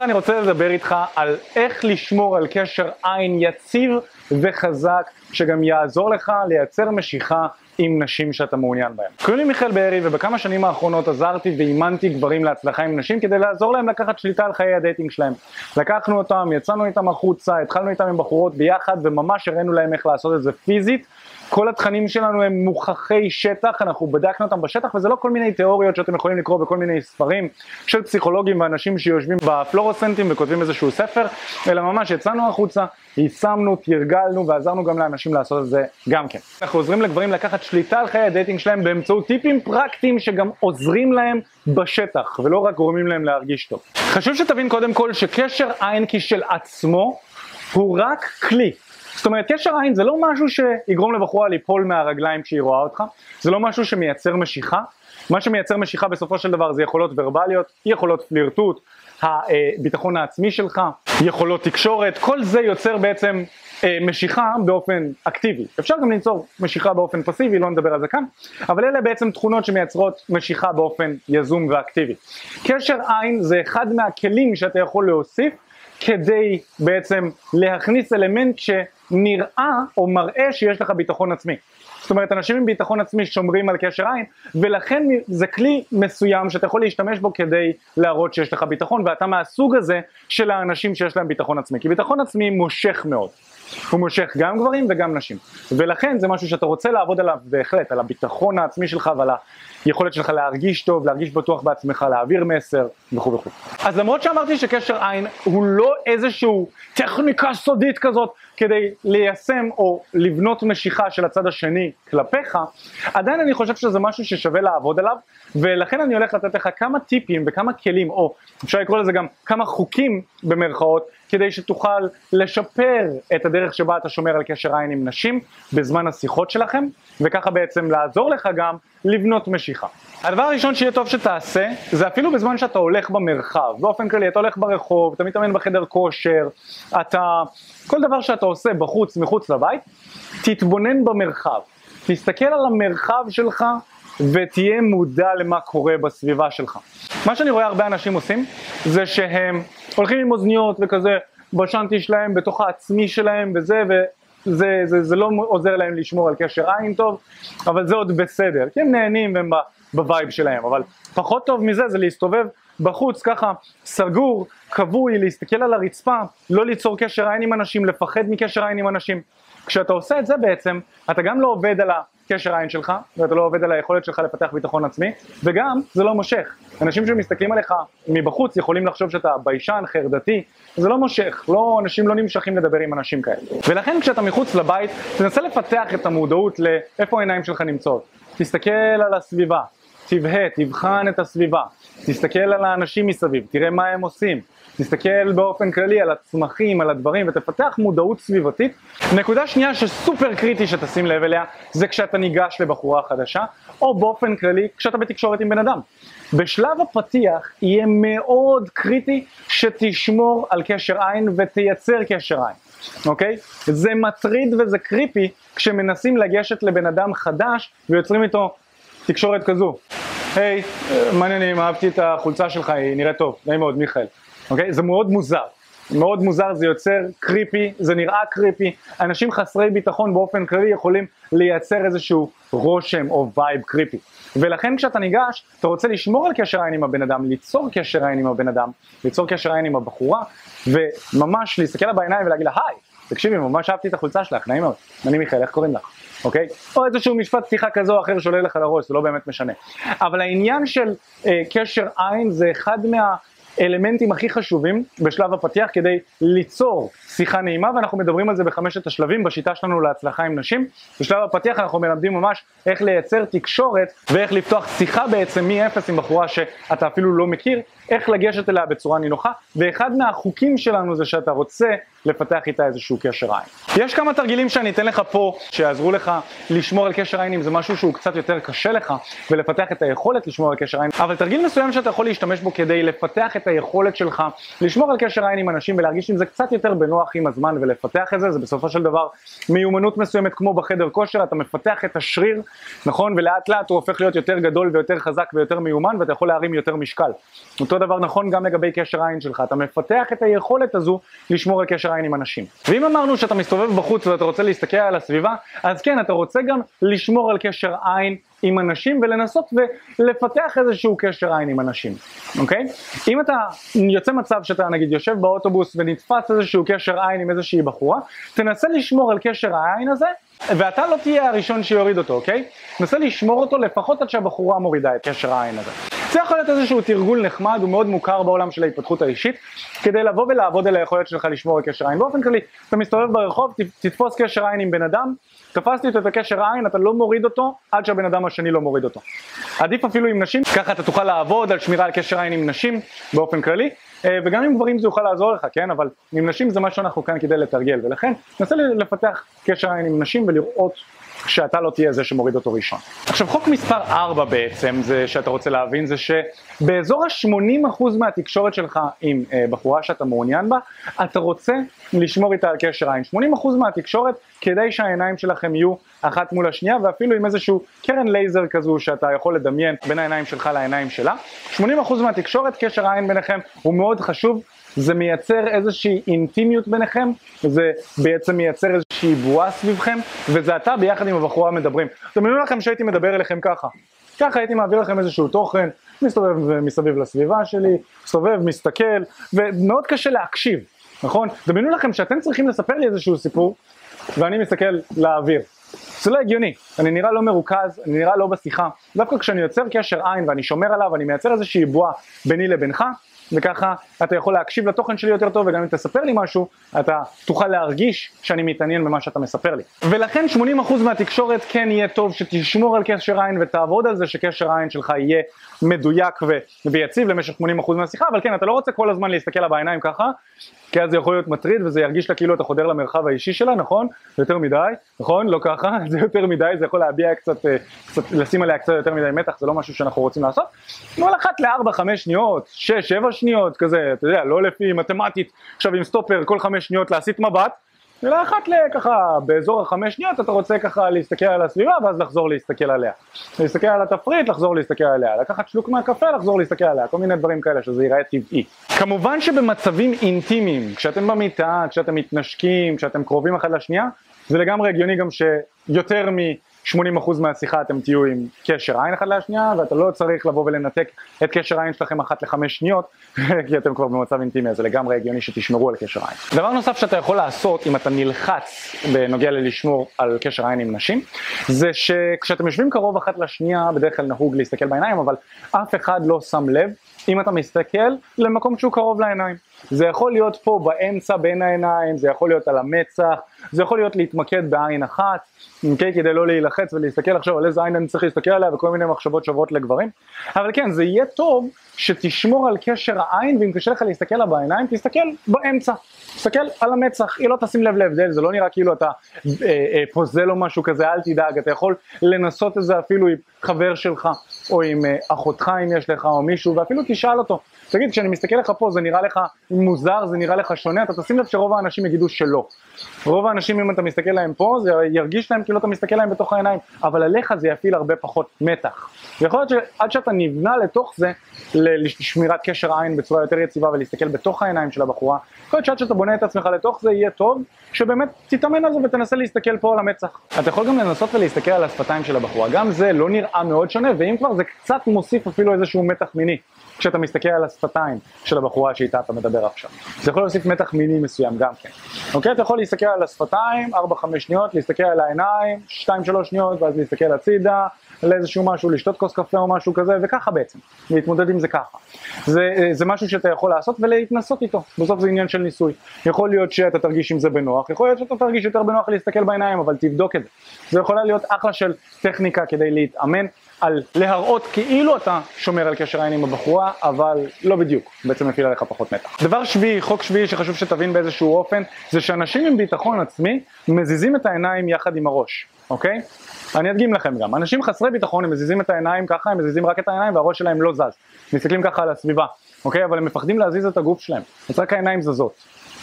אני רוצה לדבר איתך על איך לשמור על קשר עין יציב וחזק שגם יעזור לך לייצר משיכה עם נשים שאתה מעוניין בהן. קוראים לי מיכאל בארי ובכמה שנים האחרונות עזרתי ואימנתי גברים להצלחה עם נשים כדי לעזור להם לקחת שליטה על חיי ה dating שלהם. לקחנו אותם, יצאנו איתם החוצה, התחלנו איתם עם בחורות ביחד וממש הראינו להם איך לעשות את זה פיזית כל התכנים שלנו הם מוכחי שטח, אנחנו בדקנו אותם בשטח וזה לא כל מיני תיאוריות שאתם יכולים לקרוא בכל מיני ספרים של פסיכולוגים ואנשים שיושבים בפלורוסנטים וכותבים איזשהו ספר, אלא ממש יצאנו החוצה, יישמנו, תרגלנו ועזרנו גם לאנשים לעשות את זה גם כן. אנחנו עוזרים לגברים לקחת שליטה על חיי הדייטינג שלהם באמצעות טיפים פרקטיים שגם עוזרים להם בשטח ולא רק גורמים להם להרגיש טוב. חשוב שתבין קודם כל שקשר עין כשלעצמו הוא רק כלי. זאת אומרת, קשר עין זה לא משהו שיגרום לבחורה ליפול מהרגליים כשהיא רואה אותך, זה לא משהו שמייצר משיכה, מה שמייצר משיכה בסופו של דבר זה יכולות ורבליות, יכולות פלירטוט, הביטחון העצמי שלך, יכולות תקשורת, כל זה יוצר בעצם אה, משיכה באופן אקטיבי. אפשר גם ליצור משיכה באופן פסיבי, לא נדבר על זה כאן, אבל אלה בעצם תכונות שמייצרות משיכה באופן יזום ואקטיבי. קשר עין זה אחד מהכלים שאתה יכול להוסיף כדי בעצם להכניס אלמנט שנראה או מראה שיש לך ביטחון עצמי. זאת אומרת, אנשים עם ביטחון עצמי שומרים על קשר עין, ולכן זה כלי מסוים שאתה יכול להשתמש בו כדי להראות שיש לך ביטחון, ואתה מהסוג הזה של האנשים שיש להם ביטחון עצמי. כי ביטחון עצמי מושך מאוד. הוא מושך גם גברים וגם נשים. ולכן זה משהו שאתה רוצה לעבוד עליו בהחלט, על הביטחון העצמי שלך ועל היכולת שלך להרגיש טוב, להרגיש בטוח בעצמך, להעביר מסר וכו' וכו'. אז למרות שאמרתי שקשר עין הוא לא איזשהו טכניקה סודית כזאת כדי ליישם או לבנות משיכה של הצד השני כלפיך, עדיין אני חושב שזה משהו ששווה לעבוד עליו, ולכן אני הולך לתת לך כמה טיפים וכמה כלים, או אפשר לקרוא לזה גם כמה חוקים במרכאות, כדי שתוכל לשפר את הדרך שבה אתה שומר על קשר עין עם נשים בזמן השיחות שלכם, וככה בעצם לעזור לך גם לבנות משיכה. הדבר הראשון שיהיה טוב שתעשה, זה אפילו בזמן שאתה הולך במרחב, באופן כללי, אתה הולך ברחוב, אתה מתאמן בחדר כושר, אתה... כל דבר שאתה עושה בחוץ, מחוץ לבית, תתבונן במרחב. תסתכל על המרחב שלך ותהיה מודע למה קורה בסביבה שלך. מה שאני רואה הרבה אנשים עושים, זה שהם הולכים עם אוזניות וכזה בשאנטי שלהם, בתוך העצמי שלהם וזה, וזה זה, זה לא עוזר להם לשמור על קשר עין טוב, אבל זה עוד בסדר, כי הם נהנים והם ב vibe שלהם, אבל פחות טוב מזה זה להסתובב בחוץ ככה סגור, כבוי, להסתכל על הרצפה, לא ליצור קשר עין עם אנשים, לפחד מקשר עין עם אנשים. כשאתה עושה את זה בעצם, אתה גם לא עובד על הקשר עין שלך, ואתה לא עובד על היכולת שלך לפתח ביטחון עצמי, וגם זה לא מושך. אנשים שמסתכלים עליך מבחוץ יכולים לחשוב שאתה ביישן, חרדתי, זה לא מושך, לא, אנשים לא נמשכים לדבר עם אנשים כאלה. ולכן כשאתה מחוץ לבית, תנסה לפתח את המודעות לאיפה העיניים שלך נמצאות. תסתכל על הסביבה, תבהה, תבחן את הסביבה, תסתכל על האנשים מסביב, תראה מה הם עושים, תסתכל באופן כללי על הצמחים, על הדברים, ותפתח מודעות סביבתית. נקודה שנייה שסופר קריטי שתשים לב אליה, זה כשאתה ניגש לבחורה חדשה, או באופן כללי כשאתה בתקשורת עם בן אדם. בשלב הפתיח יהיה מאוד קריטי שתשמור על קשר עין ותייצר קשר עין. אוקיי? זה מטריד וזה creepy כשמנסים לגשת לבן אדם חדש ויוצרים איתו תקשורת כזו. היי, היי, מה העניינים, אהבתי את החולצה שלך, היא נראית טוב, נעים מאוד, מיכאל. אוקיי? זה מאוד מוזר. מאוד מוזר, זה יוצר creepy, זה נראה creepy, אנשים חסרי ביטחון באופן כללי יכולים לייצר איזשהו רושם או vibe creepy. ולכן כשאתה ניגש, אתה רוצה לשמור על קשר עין עם הבן אדם, ליצור קשר עין עם הבן אדם, ליצור קשר עין עם הבחורה, וממש להסתכל לה בעיניים ולהגיד לה, היי, תקשיבי, ממש אהבתי את החולצה שלך, נעים מאוד, אני מיכאל, איך קוראים לך? אוקיי? או איזשהו משפט פתיחה כזו או אחר שעולה לך לראש, זה לא באמת משנה. אבל העניין של אה, קשר עין זה אחד מה... האלמנטים הכי חשובים בשלב הפתיח כדי ליצור שיחה נעימה ואנחנו מדברים על זה בחמשת השלבים בשיטה שלנו להצלחה עם נשים. בשלב הפתיח אנחנו מלמדים ממש איך לייצר תקשורת ואיך לפתוח שיחה בעצם מ-0 עם בחורה שאתה אפילו לא מכיר, איך לגשת אליה בצורה נינוחה ואחד מהחוקים שלנו זה שאתה רוצה לפתח איתה איזשהו קשר עין. יש כמה תרגילים שאני אתן לך פה שיעזרו לך לשמור על קשר עין אם זה משהו שהוא קצת יותר קשה לך ולפתח את היכולת לשמור על קשר עין אבל תרגיל מסוים שאתה יכול להשתמש בו כדי לפתח את היכולת שלך לשמור על קשר עין עם אנשים ולהרגיש עם זה קצת יותר בנוח עם הזמן ולפתח את זה, זה בסופו של דבר מיומנות מסוימת כמו בחדר כושר, אתה מפתח את השריר, נכון? ולאט לאט הוא הופך להיות יותר גדול ויותר חזק ויותר מיומן ואתה יכול להרים יותר משקל. אותו דבר נכון גם לגבי קשר עין שלך, אתה מפתח את היכולת הזו לשמור על קשר עין עם אנשים. ואם אמרנו שאתה מסתובב בחוץ ואתה רוצה להסתכל על הסביבה, אז כן, אתה רוצה גם לשמור על קשר עין עם אנשים ולנסות ולפתח איזשהו קשר עין עם אנשים, אוקיי? אם אתה יוצא מצב שאתה נגיד יושב באוטובוס ונתפס איזשהו קשר עין עם איזושהי בחורה, תנסה לשמור על קשר העין הזה ואתה לא תהיה הראשון שיוריד אותו, אוקיי? תנסה לשמור אותו לפחות עד שהבחורה מורידה את קשר העין הזה. זה יכול להיות איזשהו תרגול נחמד, הוא מאוד מוכר בעולם של ההתפתחות האישית, כדי לבוא ולעבוד על היכולת שלך לשמור על קשר עין. באופן כללי, אתה מסתובב ברחוב, תתפוס קשר עין עם בן אדם, תפסתי את הקשר עין, אתה לא מוריד אותו עד שהבן אדם השני לא מוריד אותו. עדיף אפילו עם נשים, ככה אתה תוכל לעבוד על שמירה על קשר עין עם נשים באופן כללי, אה, וגם עם גברים זה יוכל לעזור לך, כן? אבל עם נשים זה מה שאנחנו כאן כדי לתרגל, ולכן ננסה לפתח קשר עין עם נשים ולראות שאתה לא תהיה זה שמוריד אותו ראשון. עכשיו חוק מספר 4 בעצם, זה שאתה רוצה להבין, זה שבאזור ה-80% מהתקשורת שלך עם אה, בחורה שאתה מעוניין בה, אתה רוצה לשמור איתה על קשר עין. 80% מהתקשורת כדי שהעיניים שלכם יהיו אחת מול השנייה, ואפילו עם איזשהו קרן לייזר כזו שאתה יכול לדמיין בין העיניים שלך לעיניים שלה. 80% מהתקשורת, קשר העין ביניכם הוא מאוד חשוב, זה מייצר איזושהי אינטימיות ביניכם, זה בעצם מייצר איזושהי בועה סביבכם, וזה אתה ביחד עם הבחורה מדברים. דמיינו לכם שהייתי מדבר אליכם ככה. ככה הייתי מעביר לכם איזשהו תוכן, מסתובב מסביב לסביבה שלי, מסתובב, מסתכל, ומאוד קשה להקשיב, נכון? דמיינו לכם שאתם צריכים לספר לי איזשהו סיפור, ואני מסתכל לאוויר. זה לא הגיוני, אני נראה לא מרוכז, אני נראה לא בשיחה. דווקא כשאני יוצר קשר עין ואני שומר עליו, אני מייצר איזושהי בועה ביני לבינך, וככה אתה יכול להקשיב לתוכן שלי יותר טוב וגם אם תספר לי משהו אתה תוכל להרגיש שאני מתעניין במה שאתה מספר לי ולכן 80% מהתקשורת כן יהיה טוב שתשמור על קשר עין ותעבוד על זה שקשר העין שלך יהיה מדויק ו... ויציב למשך 80% מהשיחה אבל כן אתה לא רוצה כל הזמן להסתכל לה בעיניים ככה כי אז זה יכול להיות מטריד וזה ירגיש לה כאילו אתה חודר למרחב האישי שלה, נכון? יותר מדי, נכון? לא ככה, זה יותר מדי, זה יכול להביע קצת, אה, קצת, לשים עליה קצת יותר מדי מתח, זה לא משהו שאנחנו רוצים לעשות. כל אחת לארבע, חמש שניות, שש, שבע שניות, כזה, אתה יודע, לא לפי מתמטית, עכשיו עם סטופר כל חמש שניות להסיט מבט, אלא אחת לככה, באזור החמש שניות אתה רוצה ככה להסתכל על הסביבה ואז לחזור להסתכל עליה. להסתכל על התפריט, לחזור להסתכל עליה. לקחת שלוק מהקפה, לחזור להסתכל עליה. כל מיני דברים כאלה שזה ייראה טבעי. כמובן שבמצבים אינטימיים, כשאתם במיטה, כשאתם מתנשקים, כשאתם קרובים אחד לשנייה, זה לגמרי הגיוני גם שיותר מ... 80% מהשיחה אתם תהיו עם קשר עין אחד לשנייה ואתה לא צריך לבוא ולנתק את קשר העין שלכם אחת לחמש שניות כי אתם כבר במצב אינטימי זה לגמרי הגיוני שתשמרו על קשר עין. דבר נוסף שאתה יכול לעשות אם אתה נלחץ בנוגע ללשמור על קשר עין עם נשים זה שכשאתם יושבים קרוב אחת לשנייה בדרך כלל נהוג להסתכל בעיניים אבל אף אחד לא שם לב אם אתה מסתכל למקום שהוא קרוב לעיניים. זה יכול להיות פה באמצע בין העיניים, זה יכול להיות על המצח, זה יכול להיות להתמקד בעין אחת, אוקיי? כדי לא להילחץ ולהסתכל עכשיו על איזה עין אני צריך להסתכל עליה וכל מיני מחשבות שוברות לגברים, אבל כן, זה יהיה טוב שתשמור על קשר העין ואם קשה לך להסתכל לה בעיניים, תסתכל באמצע, תסתכל על המצח, היא לא תשים לב להבדל, זה לא נראה כאילו אתה אה, אה, פוזל או משהו כזה, אל תדאג, אתה יכול לנסות את זה אפילו עם חבר שלך או עם אה, אחותך אם יש לך או מישהו ואפילו תשאל אותו תגיד, כשאני מסתכל לך פה זה נראה לך מוזר, זה נראה לך שונה, אתה תשים לב שרוב האנשים יגידו שלא. רוב האנשים אם אתה מסתכל להם פה, זה ירגיש להם כאילו אתה מסתכל להם בתוך העיניים, אבל עליך זה יפעיל הרבה פחות מתח. יכול להיות שעד שאתה נבנה לתוך זה, לשמירת קשר עין בצורה יותר יציבה ולהסתכל בתוך העיניים של הבחורה, יכול להיות שעד שאתה בונה את עצמך לתוך זה יהיה טוב, שבאמת תתאמן על זה ותנסה להסתכל פה על המצח. אתה יכול גם לנסות ולהסתכל על השפתיים של הבחורה, גם זה לא נראה מאוד שונה, ואם כבר זה קצת מוסיף אפילו איזשהו מתח מיני. כשאתה מסתכל על השפתיים של הבחורה שאיתה אתה מדבר עכשיו. זה יכול להוסיף מתח מיני מסוים גם כן. אוקיי? אתה יכול להסתכל על השפתיים, 4-5 שניות, להסתכל על העיניים, 2-3 שניות, ואז להסתכל הצידה, לאיזשהו משהו, לשתות כוס קפה או משהו כזה, וככה בעצם, להתמודד עם זה ככה. זה, זה משהו שאתה יכול לעשות ולהתנסות איתו, בסוף זה עניין של ניסוי. יכול להיות שאתה תרגיש עם זה בנוח, יכול להיות שאתה תרגיש יותר בנוח להסתכל בעיניים, אבל תבדוק את זה. זה יכולה להיות אחלה של טכניקה כדי להתאמן על להראות כאילו אתה שומר על קשר עין עם הבחורה, אבל לא בדיוק, בעצם מפעיל עליך פחות מתח. דבר שביעי, חוק שביעי שחשוב שתבין באיזשהו אופן, זה שאנשים עם ביטחון עצמי מזיזים את העיניים יחד עם הראש, אוקיי? אני אדגים לכם גם, אנשים חסרי ביטחון הם מזיזים את העיניים ככה, הם מזיזים רק את העיניים והראש שלהם לא זז, מסתכלים ככה על הסביבה, אוקיי? אבל הם מפחדים להזיז את הגוף שלהם, אז רק העיניים זזות.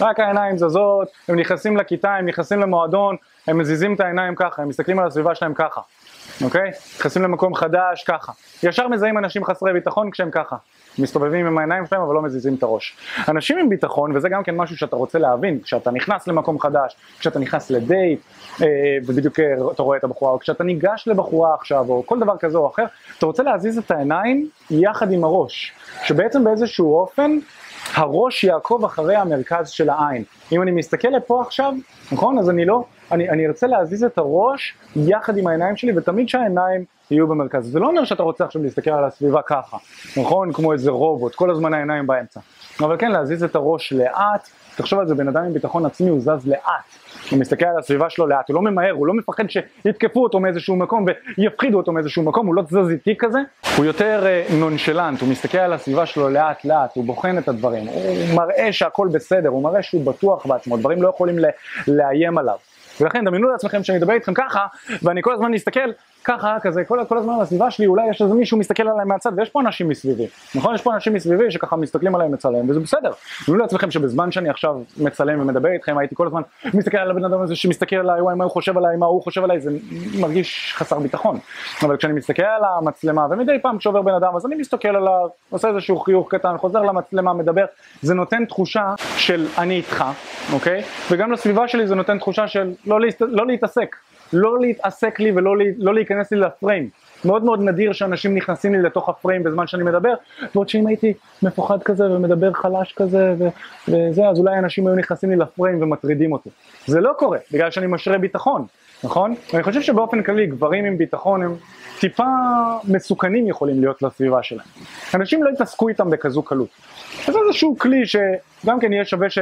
רק העיניים זזות, הם נכנסים לכיתה, הם נכנסים למועדון, הם מזיזים את העיניים ככה, הם מסתכלים על הסביבה שלהם ככה, אוקיי? נכנסים למקום חדש ככה. ישר מזהים אנשים חסרי ביטחון כשהם ככה. מסתובבים עם העיניים שלהם אבל לא מזיזים את הראש. אנשים עם ביטחון, וזה גם כן משהו שאתה רוצה להבין, כשאתה נכנס למקום חדש, כשאתה נכנס לדייט, אה, ובדיוק אה, אתה רואה את הבחורה, או כשאתה ניגש לבחורה עכשיו, או כל דבר כזה או אחר, אתה רוצה להזיז את העיניים יחד עם הראש, שבעצם באיזשהו אופן הראש יעקוב אחרי המרכז של העין. אם אני מסתכל לפה עכשיו, נכון? אז אני לא, אני, אני ארצה להזיז את הראש יחד עם העיניים שלי, ותמיד שהעיניים יהיו במרכז. זה לא אומר שאתה רוצה עכשיו להסתכל על הסביבה ככה, נכון? כמו איזה רובוט, כל הזמן העיניים באמצע. אבל כן, להזיז את הראש לאט, תחשוב על זה, בן אדם עם ביטחון עצמי הוא זז לאט. הוא מסתכל על הסביבה שלו לאט, הוא לא ממהר, הוא לא מפחד שיתקפו אותו מאיזשהו מקום ויפחידו אותו מאיזשהו מקום, הוא לא זז איטי כזה, הוא יותר אה, נונשלנט, הוא מסתכל על הסביבה שלו לאט לאט, הוא בוחן את הדברים, הוא מראה שהכל בסדר, הוא מראה שהוא בטוח בעצמו, דברים לא יכולים לאיים עליו. ולכן דמיינו לעצמכם שאני מדבר איתכם ככה, ואני כל הזמן מסתכל ככה, כזה, כל, כל הזמן בסביבה שלי, אולי יש איזה מישהו מסתכל עליי מהצד, ויש פה אנשים מסביבי, נכון? יש פה אנשים מסביבי שככה מסתכלים עליי מצלם, וזה בסדר. דמיינו לעצמכם שבזמן שאני עכשיו מצלם ומדבר איתכם, הייתי כל הזמן מסתכל על הבן אדם הזה שמסתכל עליי, וואי, מה הוא חושב עליי, מה הוא חושב עליי, זה מרגיש חסר ביטחון. אבל כשאני מסתכל על המצלמה, ומדי פעם כשעובר בן אדם, אז אני מסתכל עליו, עושה איזשהו חיוך קטן, חוזר למצלמה, מדבר, זה נותן תחושה של אני איתך, אוקיי? וגם לסביבה שלי זה נותן תחושה של לא, להסת... לא להתעסק, לא להתעסק לי ולא לא להיכנס לי לפריים. מאוד מאוד נדיר שאנשים נכנסים לי לתוך הפריים בזמן שאני מדבר, ועוד שאם הייתי מפוחד כזה ומדבר חלש כזה ו- וזה, אז אולי אנשים היו נכנסים לי לפריים ומטרידים אותי. זה לא קורה, בגלל שאני משרה ביטחון, נכון? ואני חושב שבאופן כללי גברים עם ביטחון הם טיפה מסוכנים יכולים להיות לסביבה שלהם. אנשים לא יתעסקו איתם בכזו קלות. אז איזשהו כלי שגם כן יהיה שווה ש...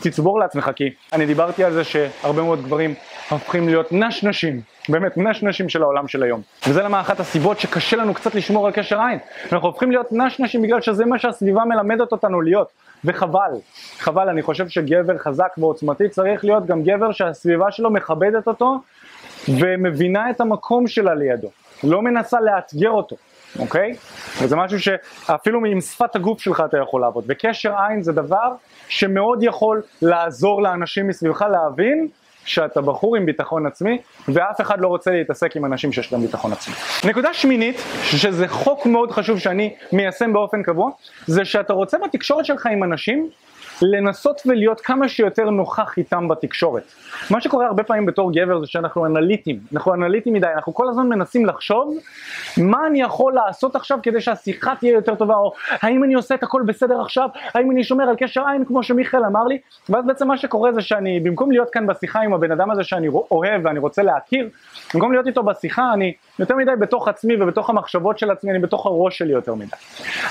תצבור לעצמך, כי אני דיברתי על זה שהרבה מאוד גברים הופכים להיות נשנשים, באמת נשנשים של העולם של היום. וזה למה אחת הסיבות שקשה לנו קצת לשמור על קשר עין. אנחנו הופכים להיות נשנשים בגלל שזה מה שהסביבה מלמדת אותנו להיות, וחבל. חבל, אני חושב שגבר חזק ועוצמתי צריך להיות גם גבר שהסביבה שלו מכבדת אותו ומבינה את המקום שלה לידו, לא מנסה לאתגר אותו. אוקיי? וזה משהו שאפילו עם שפת הגוף שלך אתה יכול לעבוד. וקשר עין זה דבר שמאוד יכול לעזור לאנשים מסביבך להבין שאתה בחור עם ביטחון עצמי ואף אחד לא רוצה להתעסק עם אנשים שיש להם ביטחון עצמי. נקודה שמינית, שזה חוק מאוד חשוב שאני מיישם באופן קבוע, זה שאתה רוצה בתקשורת שלך עם אנשים לנסות ולהיות כמה שיותר נוכח איתם בתקשורת. מה שקורה הרבה פעמים בתור גבר זה שאנחנו אנליטים, אנחנו אנליטים מדי, אנחנו כל הזמן מנסים לחשוב מה אני יכול לעשות עכשיו כדי שהשיחה תהיה יותר טובה, או האם אני עושה את הכל בסדר עכשיו, האם אני שומר על קשר עין כמו שמיכאל אמר לי, ואז בעצם מה שקורה זה שאני במקום להיות כאן בשיחה עם הבן אדם הזה שאני אוהב ואני רוצה להכיר, במקום להיות איתו בשיחה אני יותר מדי בתוך עצמי ובתוך המחשבות של עצמי, אני בתוך הראש שלי יותר מדי.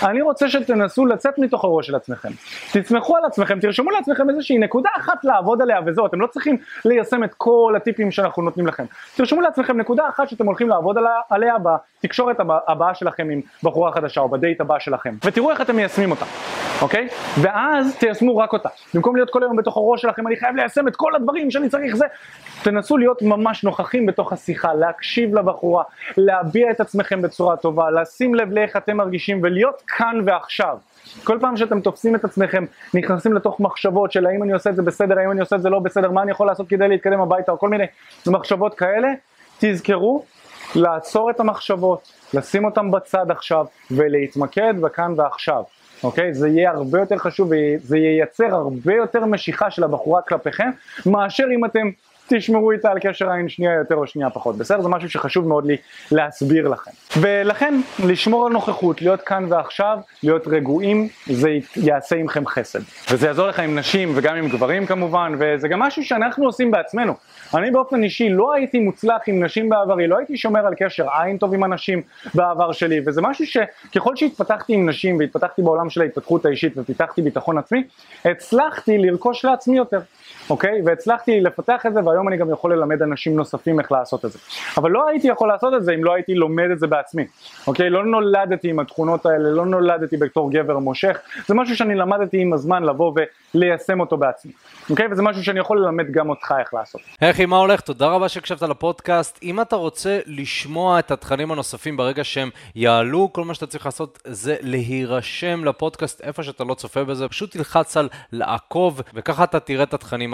אני רוצה שתנסו לצאת מתוך הראש של עצמכם, תצמחו על עצמכם, תרשמו לעצמכם איזושהי נקודה אחת לעבוד עליה וזהו, אתם לא צריכים ליישם את כל הטיפים שאנחנו נותנים לכם. תרשמו לעצמכם נקודה אחת שאתם הולכים לעבוד עליה, עליה בתקשורת הבאה שלכם עם בחורה חדשה או בדייט הבא שלכם, ותראו איך אתם מיישמים אותה, אוקיי? ואז תיישמו רק אותה. במקום להיות כל היום בתוך הראש שלכם, אני חייב ליישם את כל הדברים שאני צריך זה, תנסו להיות ממש נוכחים בתוך השיחה, להקשיב לבחורה, להביע את עצמכם בצורה טובה, לשים לב לאיך אתם מרגישים ולהיות כאן ועכשיו. כל פעם שאתם תופסים את עצמכם, נכנסים לתוך מחשבות של האם אני עושה את זה בסדר, האם אני עושה את זה לא בסדר, מה אני יכול לעשות כדי להתקדם הביתה, או כל מיני מחשבות כאלה, תזכרו לעצור את המחשבות, לשים אותן בצד עכשיו, ולהתמקד בכאן ועכשיו. אוקיי? זה יהיה הרבה יותר חשוב וזה ייצר הרבה יותר משיכה של הבחורה כלפיכם מאשר אם אתם תשמרו איתה על קשר עין שנייה יותר או שנייה פחות, בסדר? זה משהו שחשוב מאוד לי להסביר לכם. ולכן, לשמור על נוכחות, להיות כאן ועכשיו, להיות רגועים, זה יעשה עמכם חסד. וזה יעזור לך עם נשים וגם עם גברים כמובן, וזה גם משהו שאנחנו עושים בעצמנו. אני באופן אישי לא הייתי מוצלח עם נשים בעברי, לא הייתי שומר על קשר עין טוב עם אנשים בעבר שלי, וזה משהו שככל שהתפתחתי עם נשים והתפתחתי בעולם של ההתפתחות האישית ופיתחתי ביטחון עצמי, הצלחתי לרכוש לעצמי יותר, אוקיי? והצלחתי לפתח את זה, והיום אני גם יכול ללמד אנשים נוספים איך לעשות את זה. אבל לא הייתי יכול לעשות את זה אם לא הייתי לומד את זה בעצמי, אוקיי? לא נולדתי עם התכונות האלה, לא נולדתי בתור גבר מושך, זה משהו שאני למדתי עם הזמן לבוא וליישם אותו בעצמי, אוקיי? וזה משהו שאני יכול ללמד גם אותך איך לעשות. היי מה הולך? תודה רבה שהקשבת לפודקאסט. אם אתה רוצה לשמוע את התכנים הנוספים ברגע שהם יעלו, כל מה שאתה צריך לעשות זה להירשם לפודקאסט איפה שאתה לא צופה בזה, פשוט תלחץ על לעקוב, וככה אתה תראה את התכנים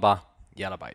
bara, jalla bye.